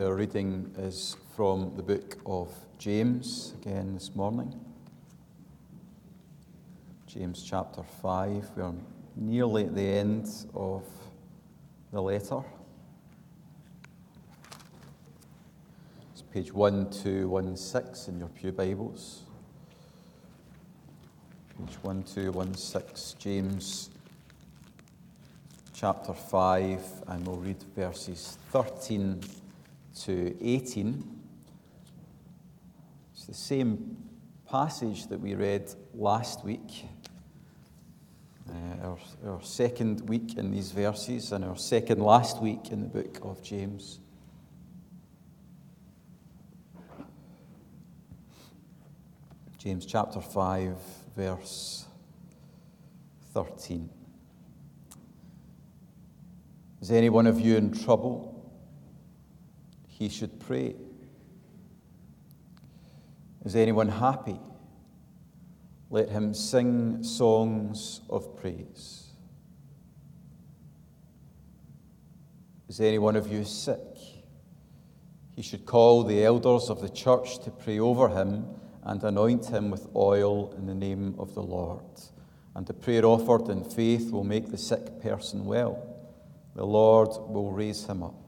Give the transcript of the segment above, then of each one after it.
Our reading is from the book of James again this morning. James chapter 5. We're nearly at the end of the letter. It's page 1216 in your Pew Bibles. Page 1216, James chapter 5, and we'll read verses 13 to 18. It's the same passage that we read last week, uh, our, our second week in these verses, and our second last week in the book of James. James chapter 5, verse 13. Is any one of you in trouble? He should pray. Is anyone happy? Let him sing songs of praise. Is any one of you sick? He should call the elders of the church to pray over him and anoint him with oil in the name of the Lord. And the prayer offered in faith will make the sick person well the Lord will raise him up.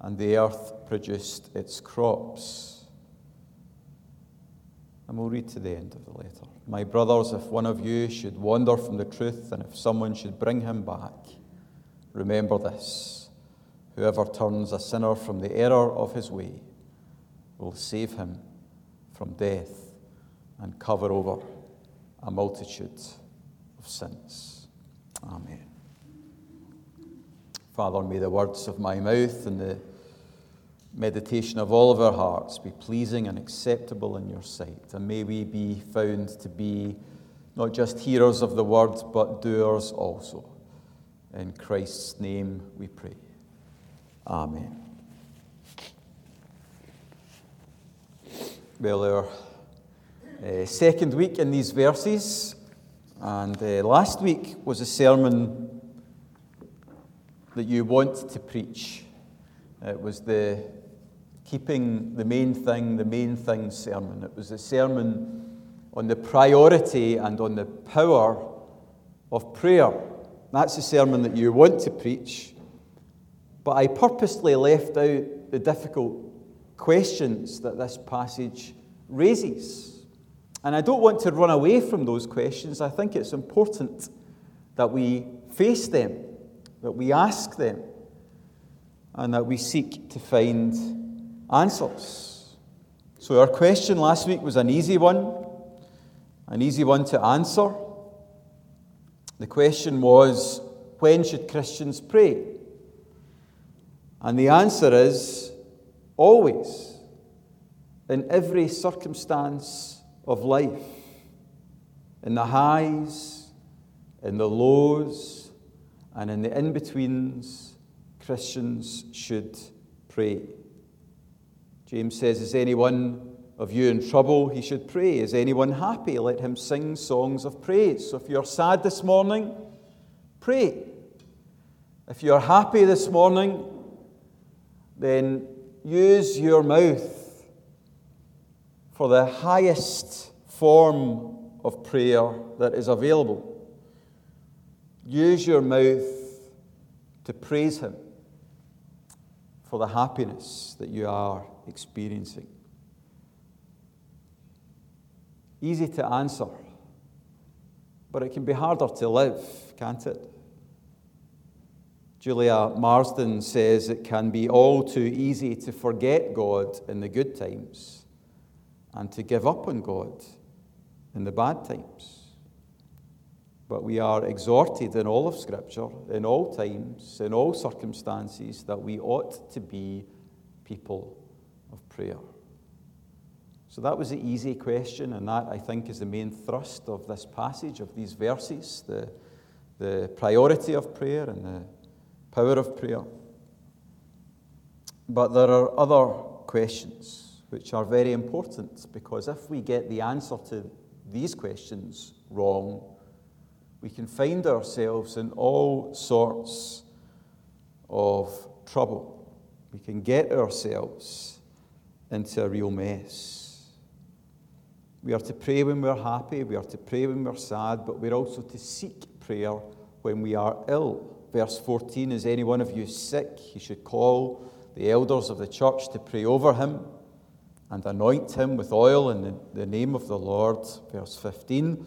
and the earth produced its crops. And we'll read to the end of the letter. My brothers, if one of you should wander from the truth, and if someone should bring him back, remember this whoever turns a sinner from the error of his way will save him from death and cover over a multitude of sins. Amen. Father, may the words of my mouth and the meditation of all of our hearts be pleasing and acceptable in your sight. And may we be found to be not just hearers of the word, but doers also. In Christ's name we pray. Amen. Well, our uh, second week in these verses, and uh, last week was a sermon that you want to preach. It was the keeping the main thing, the main thing sermon. It was a sermon on the priority and on the power of prayer. That's the sermon that you want to preach. But I purposely left out the difficult questions that this passage raises. And I don't want to run away from those questions. I think it's important that we face them that we ask them, and that we seek to find answers. So, our question last week was an easy one, an easy one to answer. The question was when should Christians pray? And the answer is always, in every circumstance of life, in the highs, in the lows, and in the in betweens, Christians should pray. James says, Is anyone of you in trouble? He should pray. Is anyone happy? Let him sing songs of praise. So if you're sad this morning, pray. If you're happy this morning, then use your mouth for the highest form of prayer that is available. Use your mouth to praise Him for the happiness that you are experiencing. Easy to answer, but it can be harder to live, can't it? Julia Marsden says it can be all too easy to forget God in the good times and to give up on God in the bad times. But we are exhorted in all of Scripture, in all times, in all circumstances, that we ought to be people prayer. So that was the easy question, and that I think is the main thrust of this passage, of these verses the, the priority of prayer and the power of prayer. But there are other questions which are very important because if we get the answer to these questions wrong, we can find ourselves in all sorts of trouble. We can get ourselves into a real mess. We are to pray when we're happy, we are to pray when we're sad, but we're also to seek prayer when we are ill. Verse 14 Is any one of you sick? He should call the elders of the church to pray over him and anoint him with oil in the, the name of the Lord. Verse 15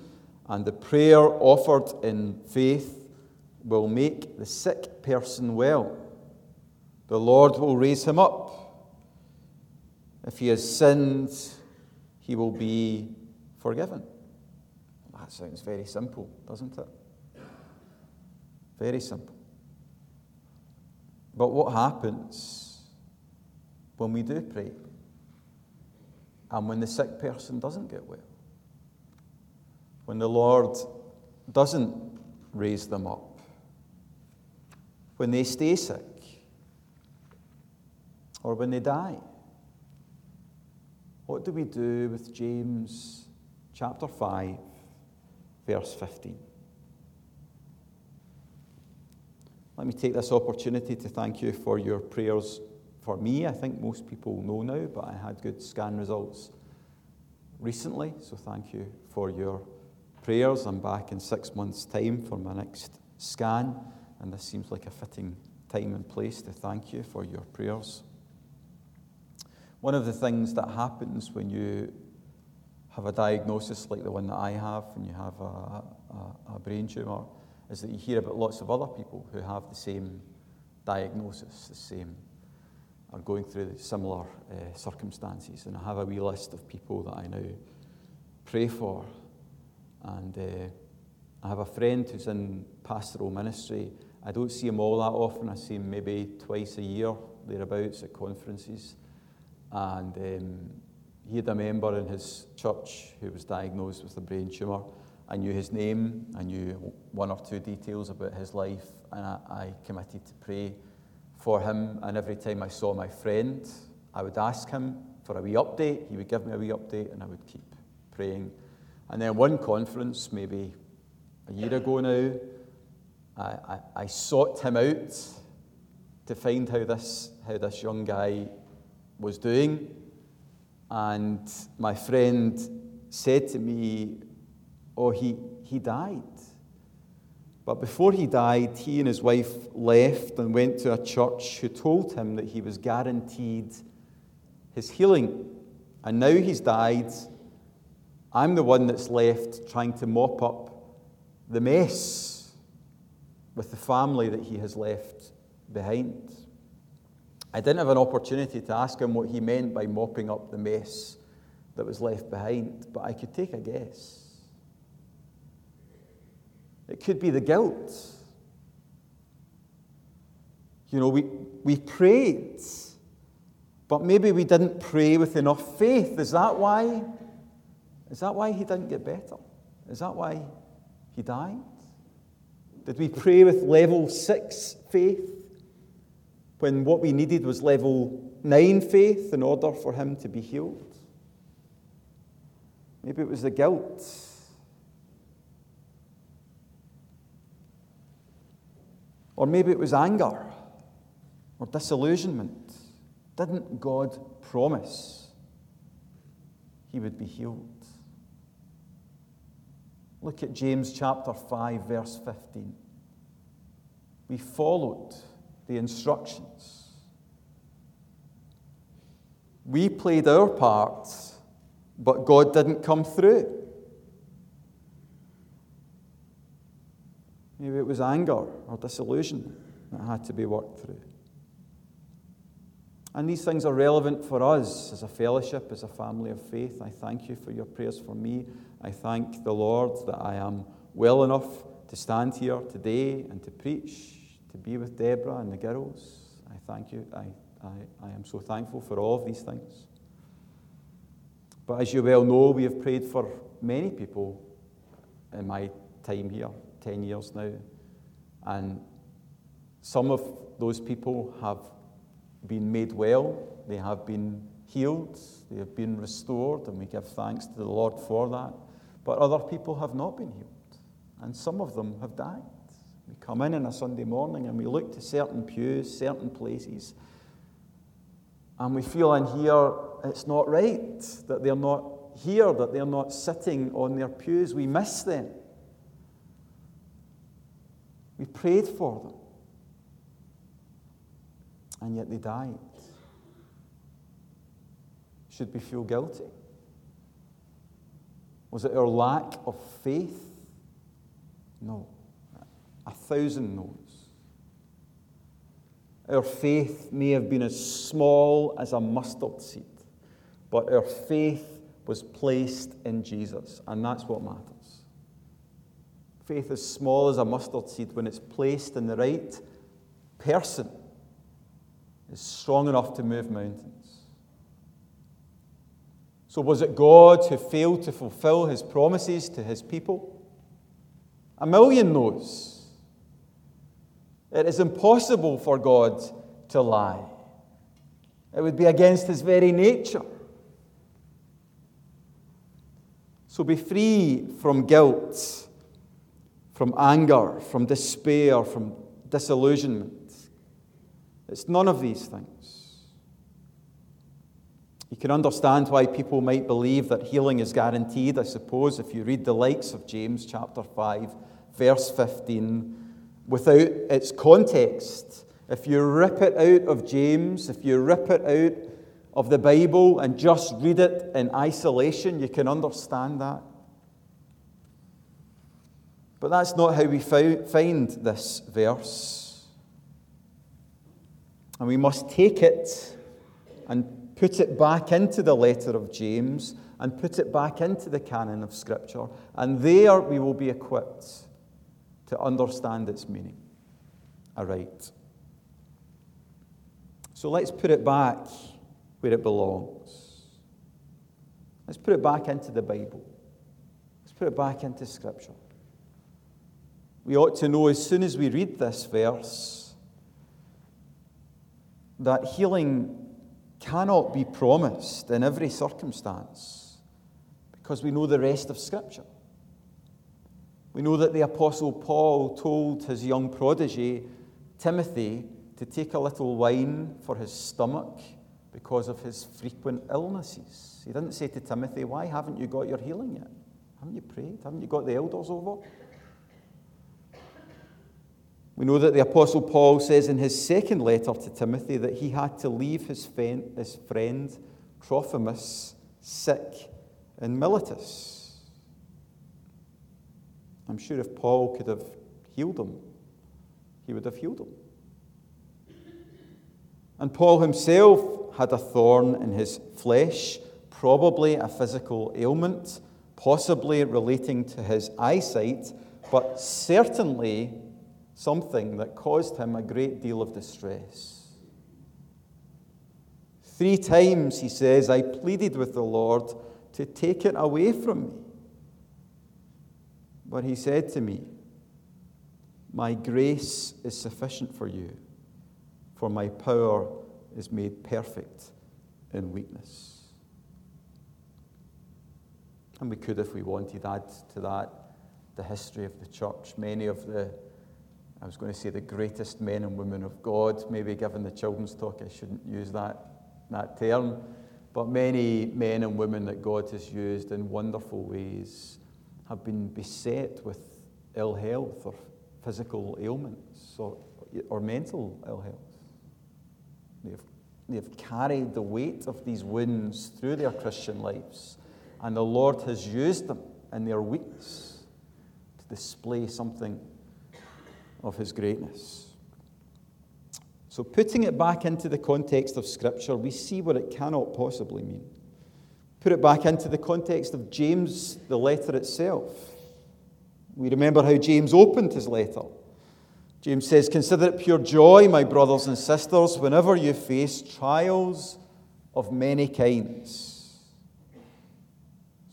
And the prayer offered in faith will make the sick person well. The Lord will raise him up. If he has sinned, he will be forgiven. That sounds very simple, doesn't it? Very simple. But what happens when we do pray and when the sick person doesn't get well? When the Lord doesn't raise them up? When they stay sick? Or when they die? What do we do with James chapter 5, verse 15? Let me take this opportunity to thank you for your prayers for me. I think most people know now, but I had good scan results recently, so thank you for your prayers. I'm back in six months' time for my next scan, and this seems like a fitting time and place to thank you for your prayers. One of the things that happens when you have a diagnosis like the one that I have, and you have a, a, a brain tumour, is that you hear about lots of other people who have the same diagnosis, the same, are going through similar uh, circumstances. And I have a wee list of people that I now pray for. And uh, I have a friend who's in pastoral ministry. I don't see him all that often. I see him maybe twice a year, thereabouts, at conferences. And um, he had a member in his church who was diagnosed with a brain tumour. I knew his name, I knew one or two details about his life, and I, I committed to pray for him. And every time I saw my friend, I would ask him for a wee update. He would give me a wee update, and I would keep praying. And then one conference, maybe a year ago now, I, I, I sought him out to find how this, how this young guy was doing. And my friend said to me, Oh, he, he died. But before he died, he and his wife left and went to a church who told him that he was guaranteed his healing. And now he's died. I'm the one that's left trying to mop up the mess with the family that he has left behind. I didn't have an opportunity to ask him what he meant by mopping up the mess that was left behind, but I could take a guess. It could be the guilt. You know, we, we prayed, but maybe we didn't pray with enough faith. Is that why? Is that why he didn't get better? Is that why he died? Did we pray with level six faith? When what we needed was level 9 faith in order for him to be healed. Maybe it was the guilt. Or maybe it was anger or disillusionment. Didn't God promise he would be healed? Look at James chapter 5, verse 15. We followed the instructions. We played our part, but God didn't come through. Maybe it was anger or disillusion that had to be worked through. And these things are relevant for us as a fellowship, as a family of faith. I thank you for your prayers for me. I thank the Lord that I am well enough to stand here today and to preach, to be with Deborah and the girls. I thank you. I, I, I am so thankful for all of these things. But as you well know, we have prayed for many people in my time here, 10 years now. And some of those people have been made well, they have been healed, they have been restored, and we give thanks to the Lord for that. But other people have not been healed, and some of them have died. We come in on a Sunday morning and we look to certain pews, certain places, and we feel in here it's not right that they're not here, that they're not sitting on their pews. We miss them. We prayed for them. And yet they died. Should we feel guilty? Was it our lack of faith? No. A thousand no's. Our faith may have been as small as a mustard seed, but our faith was placed in Jesus, and that's what matters. Faith is small as a mustard seed when it's placed in the right person is strong enough to move mountains. So, was it God who failed to fulfill his promises to his people? A million no's. It is impossible for God to lie, it would be against his very nature. So, be free from guilt, from anger, from despair, from disillusionment. It's none of these things. You can understand why people might believe that healing is guaranteed, I suppose, if you read the likes of James chapter 5, verse 15, without its context. If you rip it out of James, if you rip it out of the Bible and just read it in isolation, you can understand that. But that's not how we find this verse. And we must take it and put it back into the letter of James and put it back into the canon of Scripture. And there we will be equipped to understand its meaning aright. So let's put it back where it belongs. Let's put it back into the Bible. Let's put it back into Scripture. We ought to know as soon as we read this verse that healing cannot be promised in every circumstance because we know the rest of Scripture. We know that the Apostle Paul told his young protege, Timothy, to take a little wine for his stomach because of his frequent illnesses. He didn't say to Timothy, Why haven't you got your healing yet? Haven't you prayed? Haven't you got the elders over? We know that the Apostle Paul says in his second letter to Timothy that he had to leave his friend Trophimus sick in Miletus. I'm sure if Paul could have healed him, he would have healed him. And Paul himself had a thorn in his flesh, probably a physical ailment, possibly relating to his eyesight, but certainly something that caused him a great deal of distress. Three times, he says, I pleaded with the Lord to take it away from me. But he said to me, My grace is sufficient for you, for my power is made perfect in weakness. And we could, if we wanted, add to that the history of the church. Many of the I was going to say the greatest men and women of God. Maybe given the children's talk, I shouldn't use that, that term. But many men and women that God has used in wonderful ways have been beset with ill health or physical ailments or, or mental ill health. They've, they've carried the weight of these wounds through their Christian lives, and the Lord has used them in their weakness to display something of his greatness. So, putting it back into the context of Scripture, we see what it cannot possibly mean. Put it back into the context of James, the letter itself. We remember how James opened his letter. James says, Consider it pure joy, my brothers and sisters, whenever you face trials of many kinds.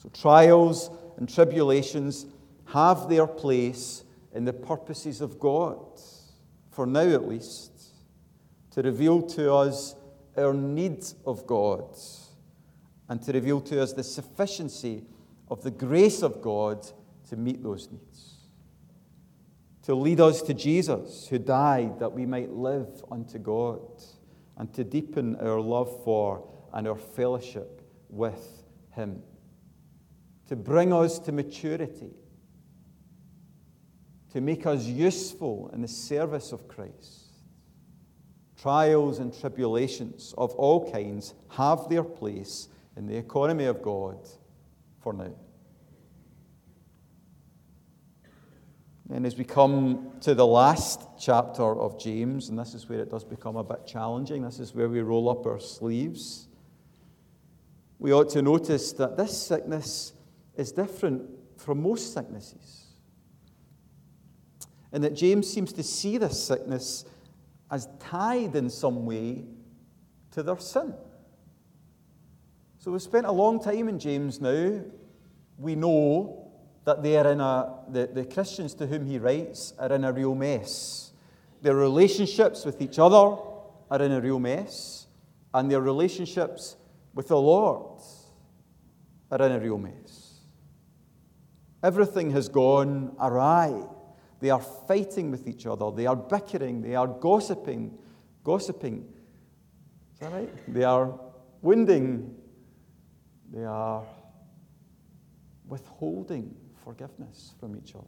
So, trials and tribulations have their place in the purposes of God, for now at least, to reveal to us our need of God and to reveal to us the sufficiency of the grace of God to meet those needs. To lead us to Jesus, who died that we might live unto God, and to deepen our love for and our fellowship with Him. To bring us to maturity, to make us useful in the service of Christ. Trials and tribulations of all kinds have their place in the economy of God for now. And as we come to the last chapter of James, and this is where it does become a bit challenging, this is where we roll up our sleeves, we ought to notice that this sickness is different from most sicknesses. And that James seems to see this sickness as tied in some way to their sin. So we've spent a long time in James now. We know that they are in a, the, the Christians to whom he writes are in a real mess. Their relationships with each other are in a real mess, and their relationships with the Lord are in a real mess. Everything has gone awry. They are fighting with each other. They are bickering. They are gossiping. Gossiping. Is that right? They are wounding. They are withholding forgiveness from each other.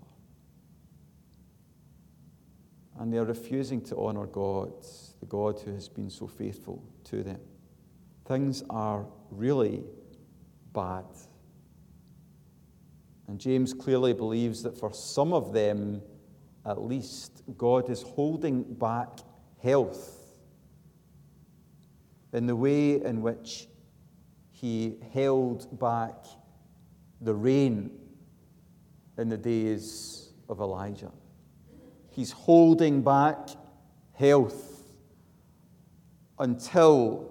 And they are refusing to honor God, the God who has been so faithful to them. Things are really bad. And James clearly believes that for some of them, at least, God is holding back health in the way in which he held back the rain in the days of Elijah. He's holding back health until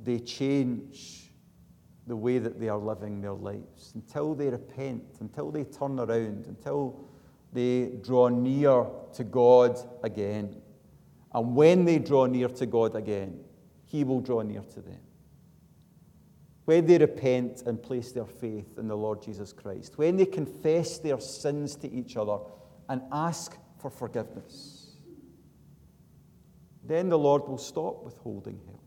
they change the way that they are living their lives, until they repent, until they turn around, until they draw near to God again. And when they draw near to God again, He will draw near to them when they repent and place their faith in the Lord Jesus Christ, when they confess their sins to each other and ask for forgiveness, then the Lord will stop withholding health.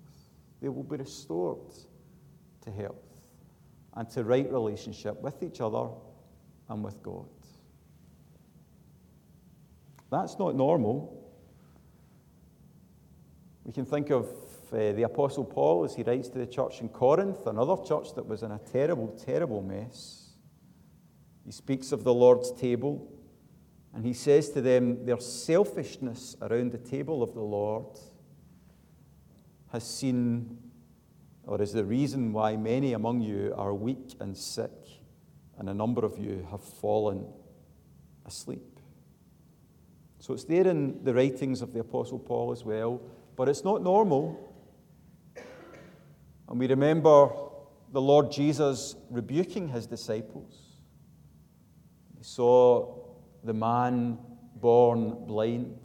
They will be restored to health and to right relationship with each other and with God. That's not normal. We can think of uh, the Apostle Paul as he writes to the church in Corinth, another church that was in a terrible, terrible mess. He speaks of the Lord's table and he says to them, Their selfishness around the table of the Lord has seen, or is the reason why many among you are weak and sick, and a number of you have fallen asleep. So it's there in the writings of the Apostle Paul as well, but it's not normal and we remember the Lord Jesus rebuking his disciples. He saw the man born blind,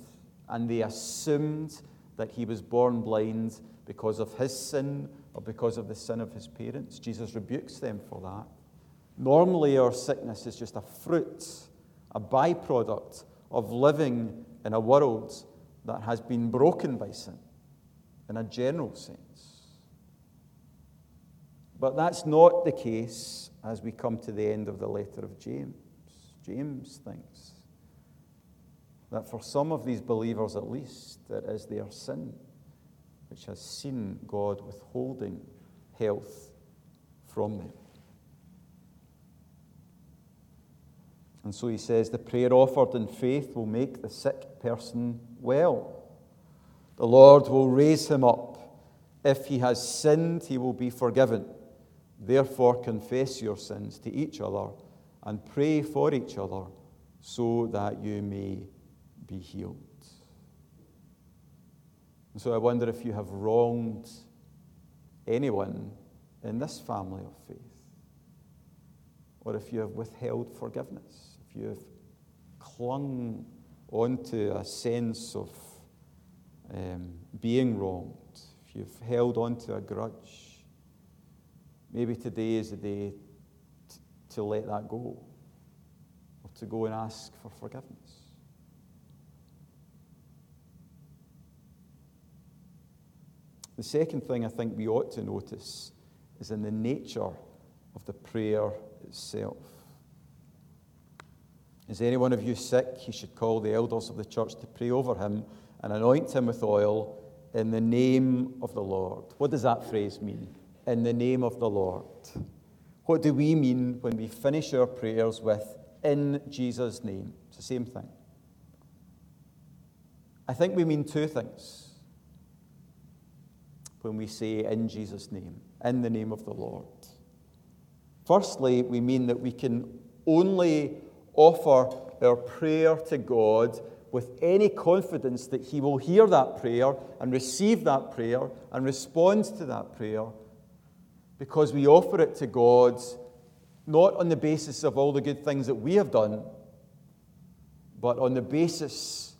and they assumed that he was born blind because of his sin or because of the sin of his parents. Jesus rebukes them for that. Normally, our sickness is just a fruit, a byproduct of living in a world that has been broken by sin in a general sense. But that's not the case as we come to the end of the letter of James. James thinks that for some of these believers, at least, it is their sin which has seen God withholding health from them. And so he says the prayer offered in faith will make the sick person well. The Lord will raise him up. If he has sinned, he will be forgiven. Therefore, confess your sins to each other and pray for each other so that you may be healed. And so I wonder if you have wronged anyone in this family of faith, or if you have withheld forgiveness, if you have clung onto a sense of um, being wronged, if you've held onto a grudge, maybe today is the day t- to let that go, or to go and ask for forgiveness. The second thing I think we ought to notice is in the nature of the prayer itself. Is any one of you sick? He should call the elders of the church to pray over him and anoint him with oil in the name of the Lord. What does that phrase mean? In the name of the Lord. What do we mean when we finish our prayers with in Jesus' name? It's the same thing. I think we mean two things when we say in Jesus' name, in the name of the Lord. Firstly, we mean that we can only offer our prayer to God with any confidence that He will hear that prayer and receive that prayer and respond to that prayer because we offer it to God not on the basis of all the good things that we have done, but on the basis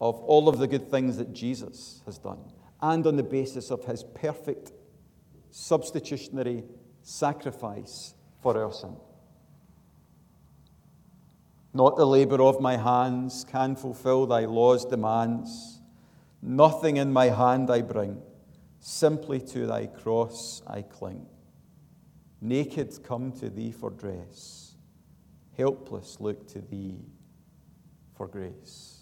of all of the good things that Jesus has done and on the basis of His perfect substitutionary sacrifice for our sin. Not the labour of my hands can fulfill thy law's demands. Nothing in my hand I bring, simply to thy cross I cling. Naked come to thee for dress, helpless look to thee for grace.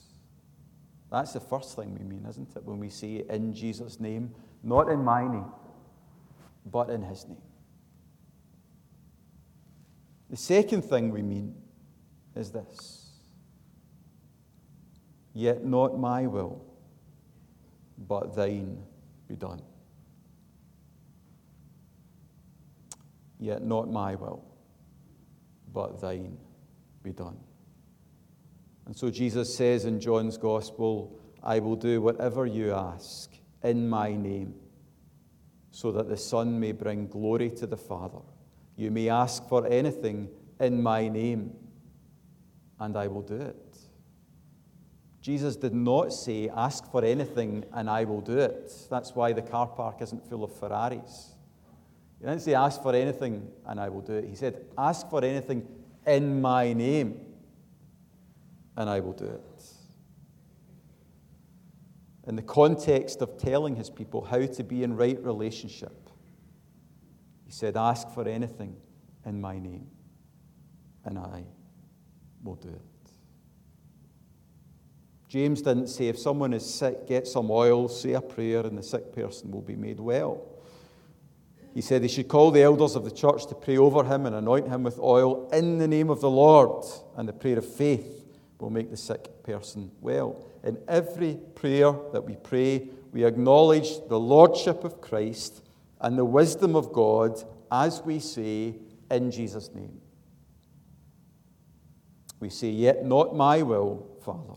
That's the first thing we mean, isn't it? When we say in Jesus' name, not in my name, but in his name. The second thing we mean is this Yet not my will, but thine be done. Yet not my will, but thine be done. And so Jesus says in John's Gospel, I will do whatever you ask in my name, so that the Son may bring glory to the Father. You may ask for anything in my name and I will do it. Jesus did not say, Ask for anything and I will do it. That's why the car park isn't full of Ferraris. He didn't say, Ask for anything and I will do it. He said, Ask for anything in my name and I will do it. In the context of telling his people how to be in right relationship, he said, Ask for anything in my name and I will do it. James didn't say if someone is sick, get some oil, say a prayer, and the sick person will be made well. He said he should call the elders of the church to pray over him and anoint him with oil in the name of the Lord, and the prayer of faith will make the sick person well. In every prayer that we pray, we acknowledge the lordship of Christ and the wisdom of God as we say, in Jesus' name. We say, Yet not my will, Father,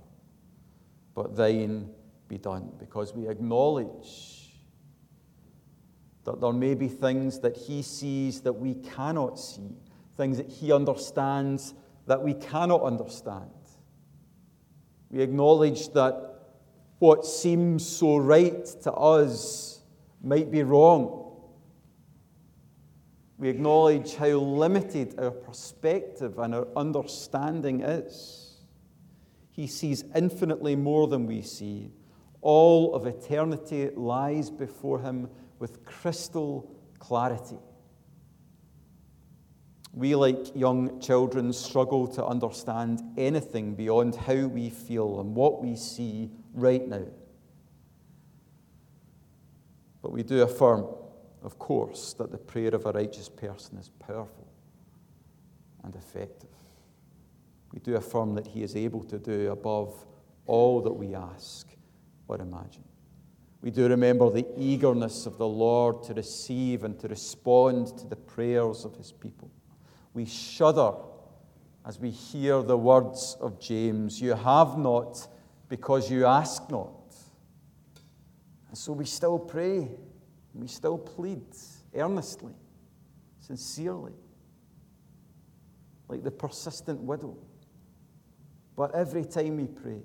but thine be done, because we acknowledge that there may be things that he sees that we cannot see, things that he understands that we cannot understand. We acknowledge that what seems so right to us might be wrong. We acknowledge how limited our perspective and our understanding is. He sees infinitely more than we see. All of eternity lies before him with crystal clarity. We, like young children, struggle to understand anything beyond how we feel and what we see right now. But we do affirm of course, that the prayer of a righteous person is powerful and effective. We do affirm that He is able to do above all that we ask or imagine. We do remember the eagerness of the Lord to receive and to respond to the prayers of His people. We shudder as we hear the words of James you have not because you ask not. And so we still pray, we still plead earnestly, sincerely, like the persistent widow. But every time we pray,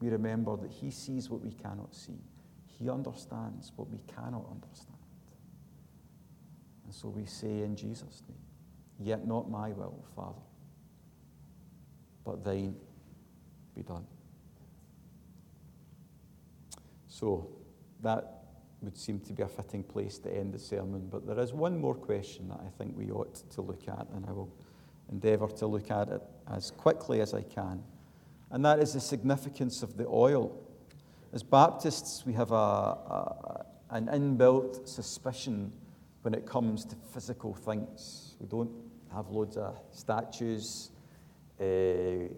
we remember that He sees what we cannot see. He understands what we cannot understand. And so we say in Jesus' name, Yet not my will, Father, but thine be done. So that would seem to be a fitting place to end the sermon. But there is one more question that I think we ought to look at, and I will endeavour to look at it as quickly as I can. And that is the significance of the oil. As Baptists, we have a, a, an inbuilt suspicion when it comes to physical things. We don't have loads of statues, uh,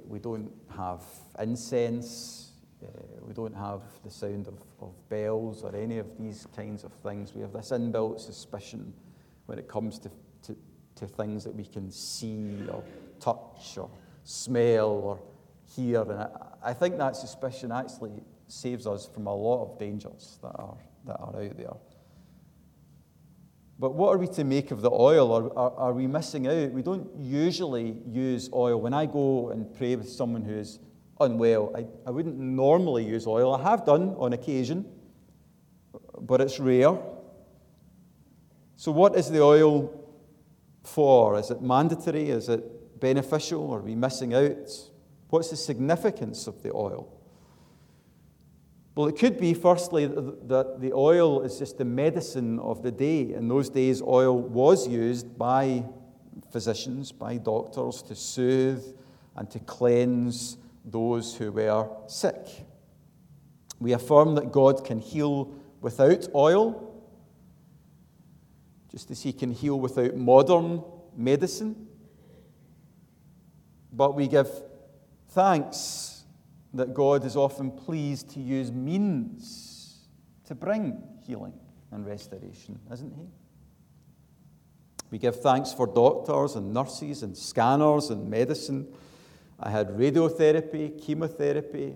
we don't have incense. Uh, we don't have the sound of, of bells or any of these kinds of things. We have this inbuilt suspicion when it comes to, to, things that we can see or touch or smell or hear. And I, I think that suspicion actually saves us from a lot of dangers that are, that are out there. But what are we to make of the oil? Are, are, are, we missing out? We don't usually use oil. When I go and pray with someone who is unwell. I, I wouldn't normally use oil. I have done on occasion, but it's rare. So, what is the oil for? Is it mandatory? Is it beneficial? Are we missing out? What's the significance of the oil? Well, it could be, firstly, that the oil is just the medicine of the day. In those days, oil was used by physicians, by doctors, to soothe and to cleanse those who were sick. We affirm that God can heal without oil, just as He can heal without modern medicine. But we give thanks that God is often pleased to use means to bring healing and restoration, isn't He? We give thanks for doctors and nurses and scanners and medicine I had radiotherapy, chemotherapy,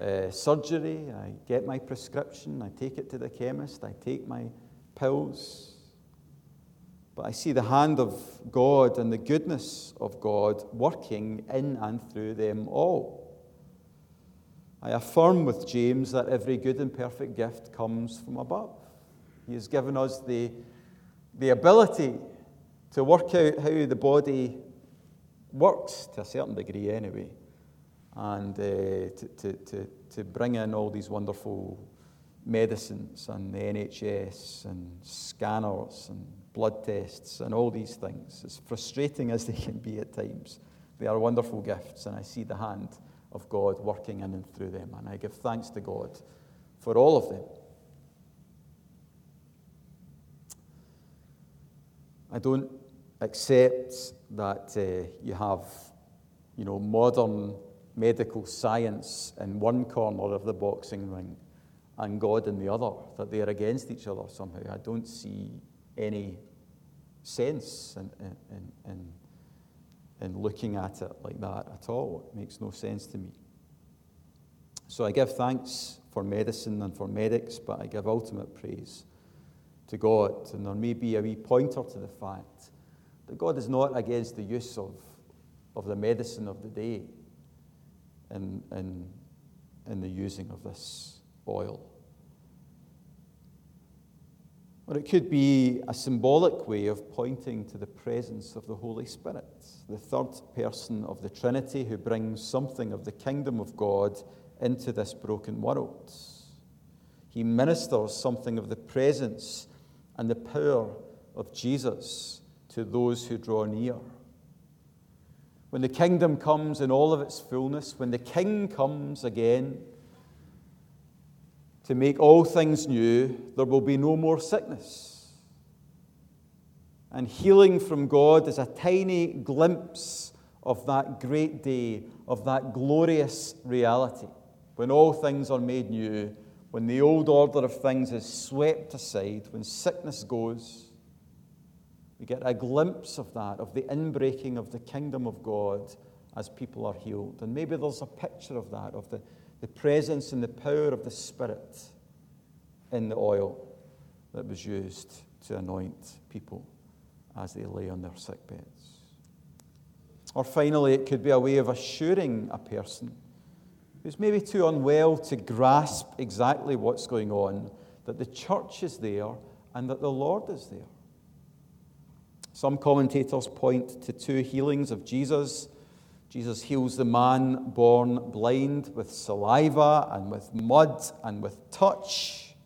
uh, surgery. I get my prescription, I take it to the chemist, I take my pills. But I see the hand of God and the goodness of God working in and through them all. I affirm with James that every good and perfect gift comes from above. He has given us the, the ability to work out how the body works to a certain degree anyway, and uh, to, to, to, to bring in all these wonderful medicines and the NHS and scanners and blood tests and all these things. As frustrating as they can be at times, they are wonderful gifts, and I see the hand of God working in and through them, and I give thanks to God for all of them. I don't accept that uh, you have, you know, modern medical science in one corner of the boxing ring and God in the other, that they are against each other somehow. I don't see any sense in, in, in, in looking at it like that at all. It makes no sense to me. So I give thanks for medicine and for medics, but I give ultimate praise to God. And there may be a wee pointer to the fact that God is not against the use of, of the medicine of the day in, in, in the using of this oil. Or it could be a symbolic way of pointing to the presence of the Holy Spirit, the third person of the Trinity who brings something of the kingdom of God into this broken world. He ministers something of the presence and the power of Jesus to those who draw near. When the kingdom comes in all of its fullness, when the king comes again to make all things new, there will be no more sickness. And healing from God is a tiny glimpse of that great day, of that glorious reality, when all things are made new, when the old order of things is swept aside, when sickness goes We get a glimpse of that, of the inbreaking of the kingdom of God as people are healed. And maybe there's a picture of that, of the, the presence and the power of the Spirit in the oil that was used to anoint people as they lay on their sick beds. Or finally, it could be a way of assuring a person who's maybe too unwell to grasp exactly what's going on that the church is there and that the Lord is there. Some commentators point to two healings of Jesus. Jesus heals the man born blind with saliva and with mud and with touch.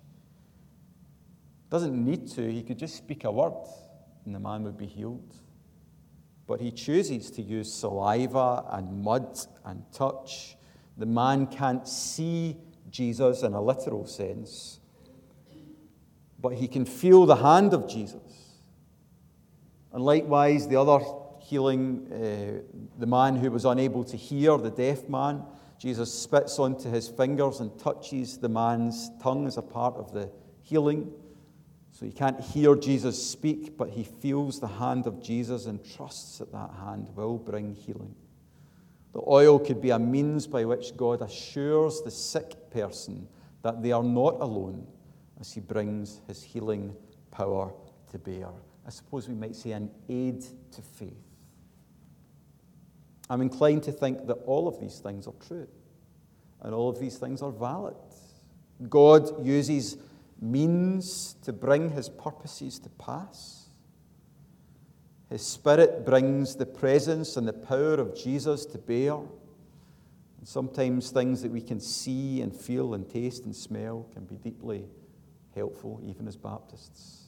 Doesn't need to, he could just speak a word and the man would be healed. But he chooses to use saliva and mud and touch. The man can't see Jesus in a literal sense, but he can feel the hand of Jesus. And likewise, the other healing, uh, the man who was unable to hear, the deaf man, Jesus spits onto his fingers and touches the man's tongue as a part of the healing. So he can't hear Jesus speak, but he feels the hand of Jesus and trusts that that hand will bring healing. The oil could be a means by which God assures the sick person that they are not alone as he brings his healing power to bear. I suppose we might say an aid to faith. I'm inclined to think that all of these things are true and all of these things are valid. God uses means to bring his purposes to pass. His Spirit brings the presence and the power of Jesus to bear. And sometimes things that we can see and feel and taste and smell can be deeply helpful, even as Baptists,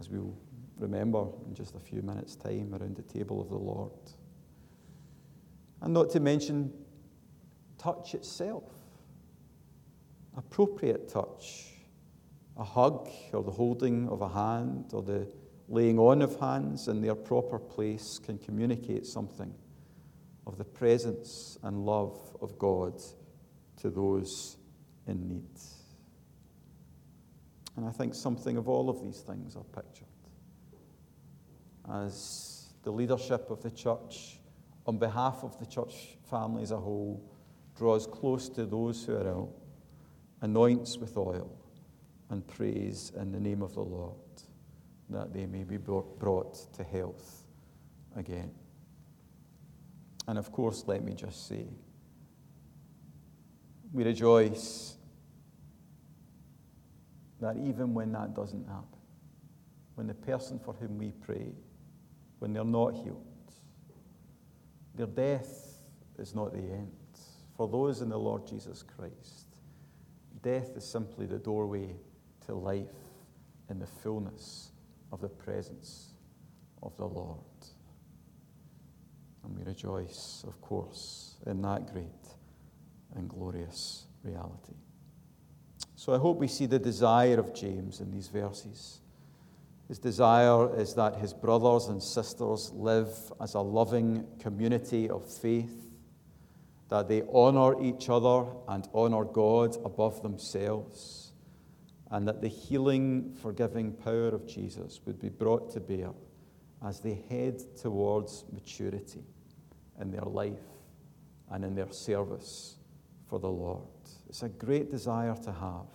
as we'll remember in just a few minutes' time around the table of the Lord. And not to mention touch itself, appropriate touch, a hug or the holding of a hand or the laying on of hands in their proper place can communicate something of the presence and love of God to those in need. And I think something of all of these things are pictured. As the leadership of the church, on behalf of the church family as a whole, draws close to those who are ill, anoints with oil, and prays in the name of the Lord that they may be brought to health again. And of course, let me just say, we rejoice that even when that doesn't happen, when the person for whom we pray when they're not healed. Their death is not the end. For those in the Lord Jesus Christ, death is simply the doorway to life in the fullness of the presence of the Lord. And we rejoice, of course, in that great and glorious reality. So I hope we see the desire of James in these verses his desire is that his brothers and sisters live as a loving community of faith, that they honor each other and honor God above themselves, and that the healing, forgiving power of Jesus would be brought to bear as they head towards maturity in their life and in their service for the Lord. It's a great desire to have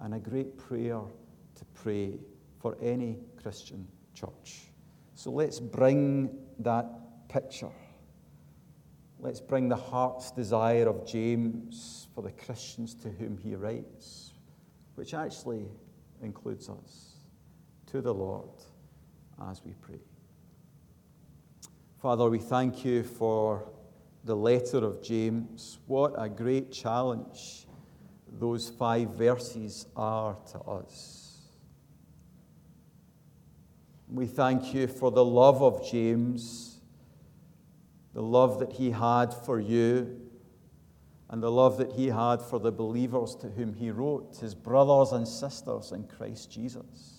and a great prayer to pray for any Christian church. So let's bring that picture. Let's bring the heart's desire of James for the Christians to whom he writes, which actually includes us, to the Lord as we pray. Father, we thank you for the letter of James. What a great challenge those five verses are to us. We thank you for the love of James, the love that he had for you, and the love that he had for the believers to whom he wrote, his brothers and sisters in Christ Jesus.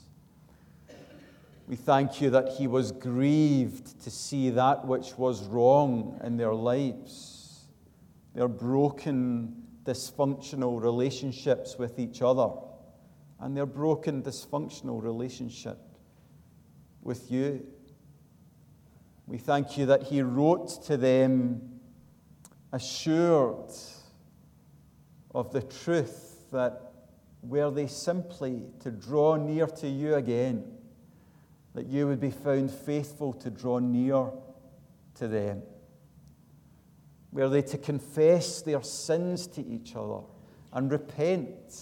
We thank you that he was grieved to see that which was wrong in their lives, their broken, dysfunctional relationships with each other, and their broken, dysfunctional relationship with you. We thank you that he wrote to them assured of the truth that were they simply to draw near to you again, that you would be found faithful to draw near to them. Were they to confess their sins to each other and repent,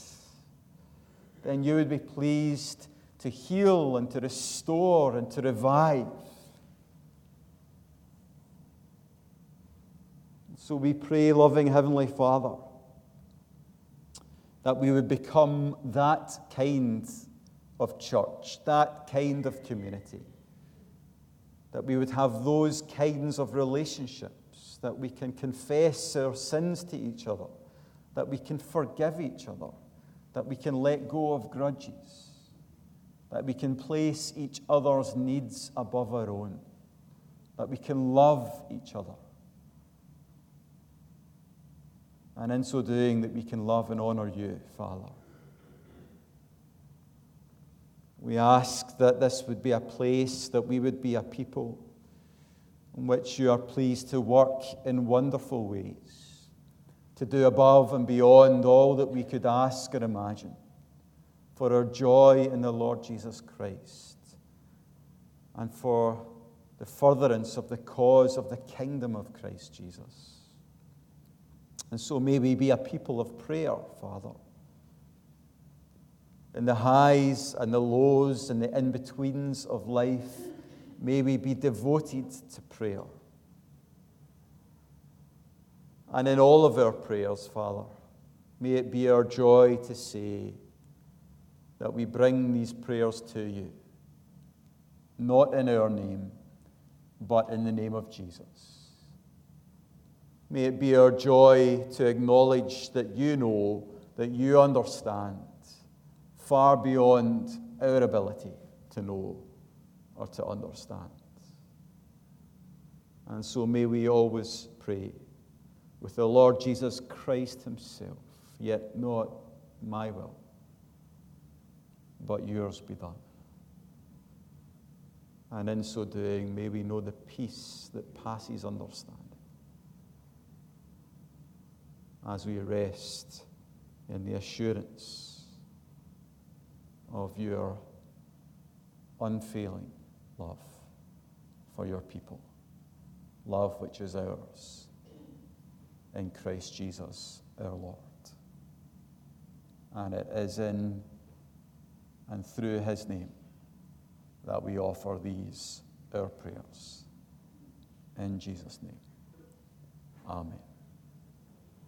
then you would be pleased to heal and to restore and to revive. So we pray, loving Heavenly Father, that we would become that kind of church, that kind of community, that we would have those kinds of relationships, that we can confess our sins to each other, that we can forgive each other, that we can let go of grudges, that we can place each other's needs above our own, that we can love each other and in so doing, that we can love and honor you, Father. We ask that this would be a place, that we would be a people in which you are pleased to work in wonderful ways, to do above and beyond all that we could ask or imagine, for our joy in the Lord Jesus Christ, and for the furtherance of the cause of the kingdom of Christ Jesus. And so may we be a people of prayer, Father. In the highs and the lows and the in betweens of life, may we be devoted to prayer. And in all of our prayers, Father, may it be our joy to say that we bring these prayers to you, not in our name, but in the name of Jesus. May it be our joy to acknowledge that you know, that you understand, far beyond our ability to know or to understand. And so may we always pray with the Lord Jesus Christ Himself, yet not my will, but yours be done. And in so doing, may we know the peace that passes understanding as we rest in the assurance of your unfailing love for your people, love which is ours in Christ Jesus our Lord. And it is in and through his name that we offer these our prayers. In Jesus' name. Amen.